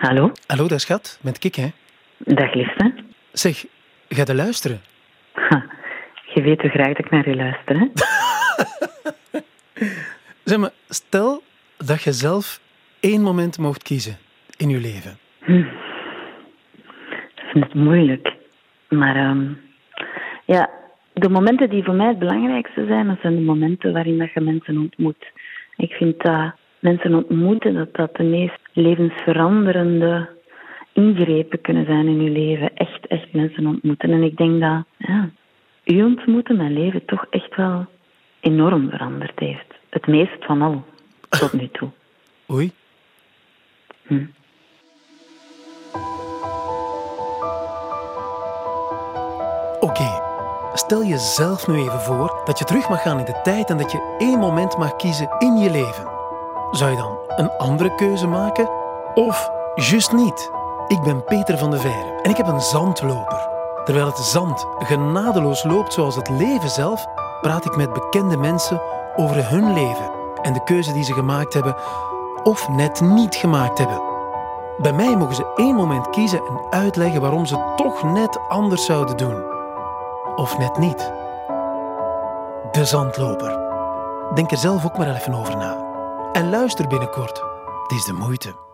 Hallo? Hallo, daar schat, met Kik, hè? Dag liefste. Zeg, ga je luisteren? Ha, je weet hoe graag dat ik naar je luister, hè? Zeg maar, stel dat je zelf één moment mocht kiezen in je leven. Ik vind het moeilijk. Maar ehm, ja, de momenten die voor mij het belangrijkste zijn, dat zijn de momenten waarin dat je mensen ontmoet. Ik vind dat mensen ontmoeten, dat dat de meest levensveranderende ingrepen kunnen zijn in je leven. Echt, echt mensen ontmoeten. En ik denk dat ja, u ontmoeten mijn leven toch echt wel enorm veranderd heeft. Het meest van al, tot nu toe. Oei. Hm. Oké, stel jezelf nu even voor dat je terug mag gaan in de tijd en dat je één moment mag kiezen in je leven. Zou je dan een andere keuze maken of juist niet? Ik ben Peter van de Veire en ik heb een zandloper. Terwijl het zand genadeloos loopt zoals het leven zelf, praat ik met bekende mensen over hun leven en de keuze die ze gemaakt hebben of net niet gemaakt hebben. Bij mij mogen ze één moment kiezen en uitleggen waarom ze toch net anders zouden doen. Of net niet. De zandloper. Denk er zelf ook maar even over na. En luister binnenkort. Het is de moeite.